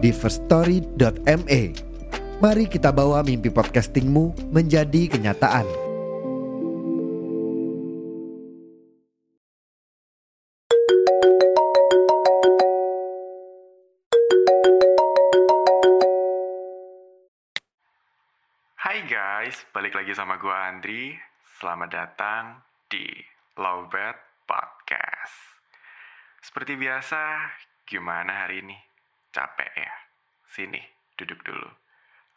di firststory.me. Mari kita bawa mimpi podcastingmu menjadi kenyataan. Hai guys, balik lagi sama gue Andri. Selamat datang di Lowbat Podcast. Seperti biasa, gimana hari ini? Capek ya? Sini, duduk dulu.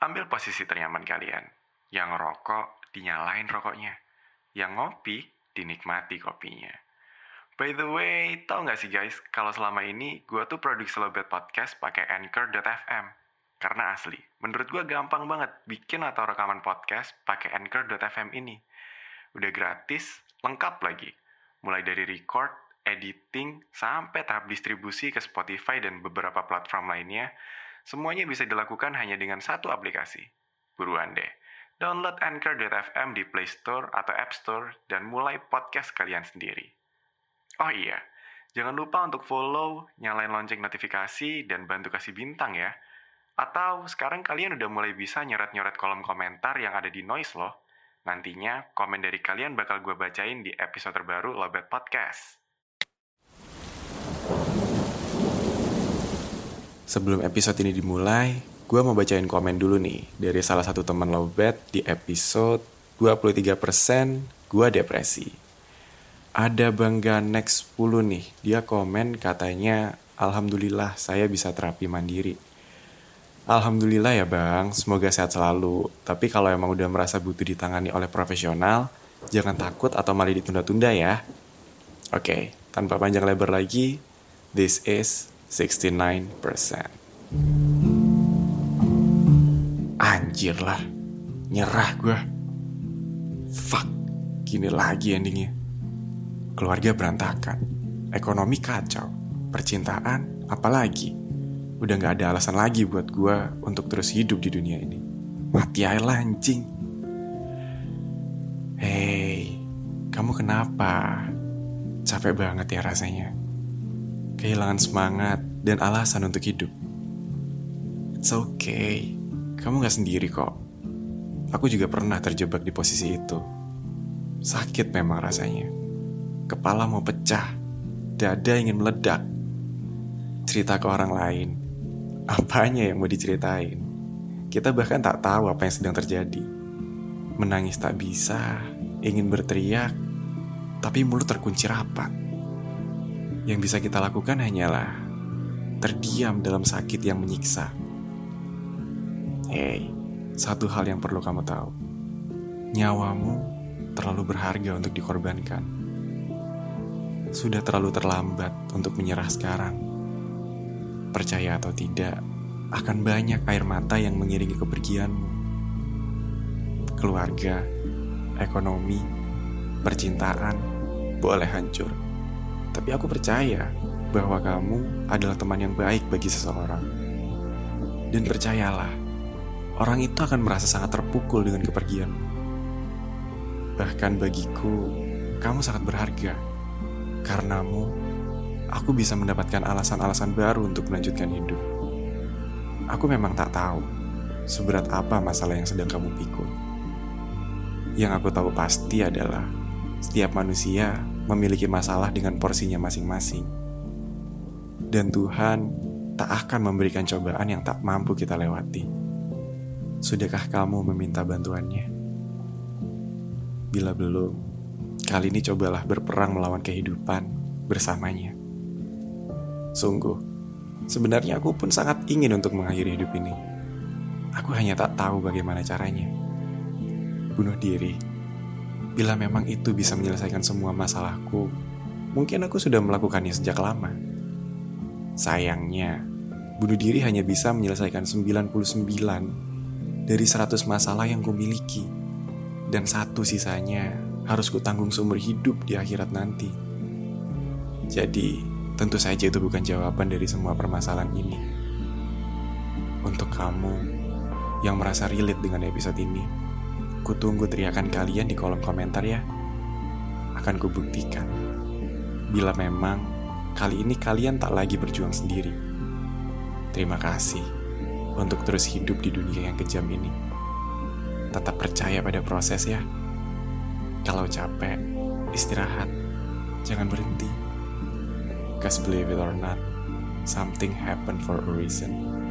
Ambil posisi ternyaman kalian. Yang rokok, dinyalain rokoknya. Yang ngopi, dinikmati kopinya. By the way, tau gak sih guys, kalau selama ini gue tuh produksi Lowbat Podcast pakai Anchor.fm. Karena asli, menurut gue gampang banget bikin atau rekaman podcast pakai Anchor.fm ini. Udah gratis, lengkap lagi. Mulai dari record, editing, sampai tahap distribusi ke Spotify dan beberapa platform lainnya, semuanya bisa dilakukan hanya dengan satu aplikasi. Buruan deh, download Anchor.fm di Play Store atau App Store dan mulai podcast kalian sendiri. Oh iya, jangan lupa untuk follow, nyalain lonceng notifikasi, dan bantu kasih bintang ya. Atau sekarang kalian udah mulai bisa nyoret-nyoret kolom komentar yang ada di noise loh. Nantinya komen dari kalian bakal gue bacain di episode terbaru Lobet Podcast. Sebelum episode ini dimulai, gue mau bacain komen dulu nih dari salah satu teman Lobet di episode 23% gue depresi. Ada Bangga Next 10 nih, dia komen katanya Alhamdulillah saya bisa terapi mandiri. Alhamdulillah ya bang, semoga sehat selalu. Tapi kalau emang udah merasa butuh ditangani oleh profesional, jangan takut atau malah ditunda-tunda ya. Oke, tanpa panjang lebar lagi, this is 69%. Anjir lah, nyerah gue. Fuck, gini lagi endingnya. Keluarga berantakan, ekonomi kacau, percintaan apalagi udah gak ada alasan lagi buat gue untuk terus hidup di dunia ini. Mati air anjing. Hei, kamu kenapa? Capek banget ya rasanya. Kehilangan semangat dan alasan untuk hidup. It's okay, kamu gak sendiri kok. Aku juga pernah terjebak di posisi itu. Sakit memang rasanya. Kepala mau pecah, dada ingin meledak. Cerita ke orang lain, apanya yang mau diceritain. Kita bahkan tak tahu apa yang sedang terjadi. Menangis tak bisa, ingin berteriak, tapi mulut terkunci rapat. Yang bisa kita lakukan hanyalah terdiam dalam sakit yang menyiksa. Hei, satu hal yang perlu kamu tahu. Nyawamu terlalu berharga untuk dikorbankan. Sudah terlalu terlambat untuk menyerah sekarang percaya atau tidak, akan banyak air mata yang mengiringi kepergianmu. Keluarga, ekonomi, percintaan boleh hancur. Tapi aku percaya bahwa kamu adalah teman yang baik bagi seseorang. Dan percayalah, orang itu akan merasa sangat terpukul dengan kepergianmu. Bahkan bagiku, kamu sangat berharga. Karenamu, aku bisa mendapatkan alasan-alasan baru untuk melanjutkan hidup. Aku memang tak tahu seberat apa masalah yang sedang kamu pikul. Yang aku tahu pasti adalah setiap manusia memiliki masalah dengan porsinya masing-masing. Dan Tuhan tak akan memberikan cobaan yang tak mampu kita lewati. Sudahkah kamu meminta bantuannya? Bila belum, kali ini cobalah berperang melawan kehidupan bersamanya. Sungguh, sebenarnya aku pun sangat ingin untuk mengakhiri hidup ini. Aku hanya tak tahu bagaimana caranya. Bunuh diri. Bila memang itu bisa menyelesaikan semua masalahku, mungkin aku sudah melakukannya sejak lama. Sayangnya, bunuh diri hanya bisa menyelesaikan 99 dari 100 masalah yang gue miliki. Dan satu sisanya harus ku tanggung seumur hidup di akhirat nanti. Jadi, tentu saja itu bukan jawaban dari semua permasalahan ini. Untuk kamu yang merasa relate dengan episode ini, kutunggu teriakan kalian di kolom komentar ya. Akan kubuktikan. Bila memang kali ini kalian tak lagi berjuang sendiri Terima kasih untuk terus hidup di dunia yang kejam ini. Tetap percaya pada proses ya. Kalau capek, istirahat. Jangan berhenti. Cause believe it or not, something happened for a reason.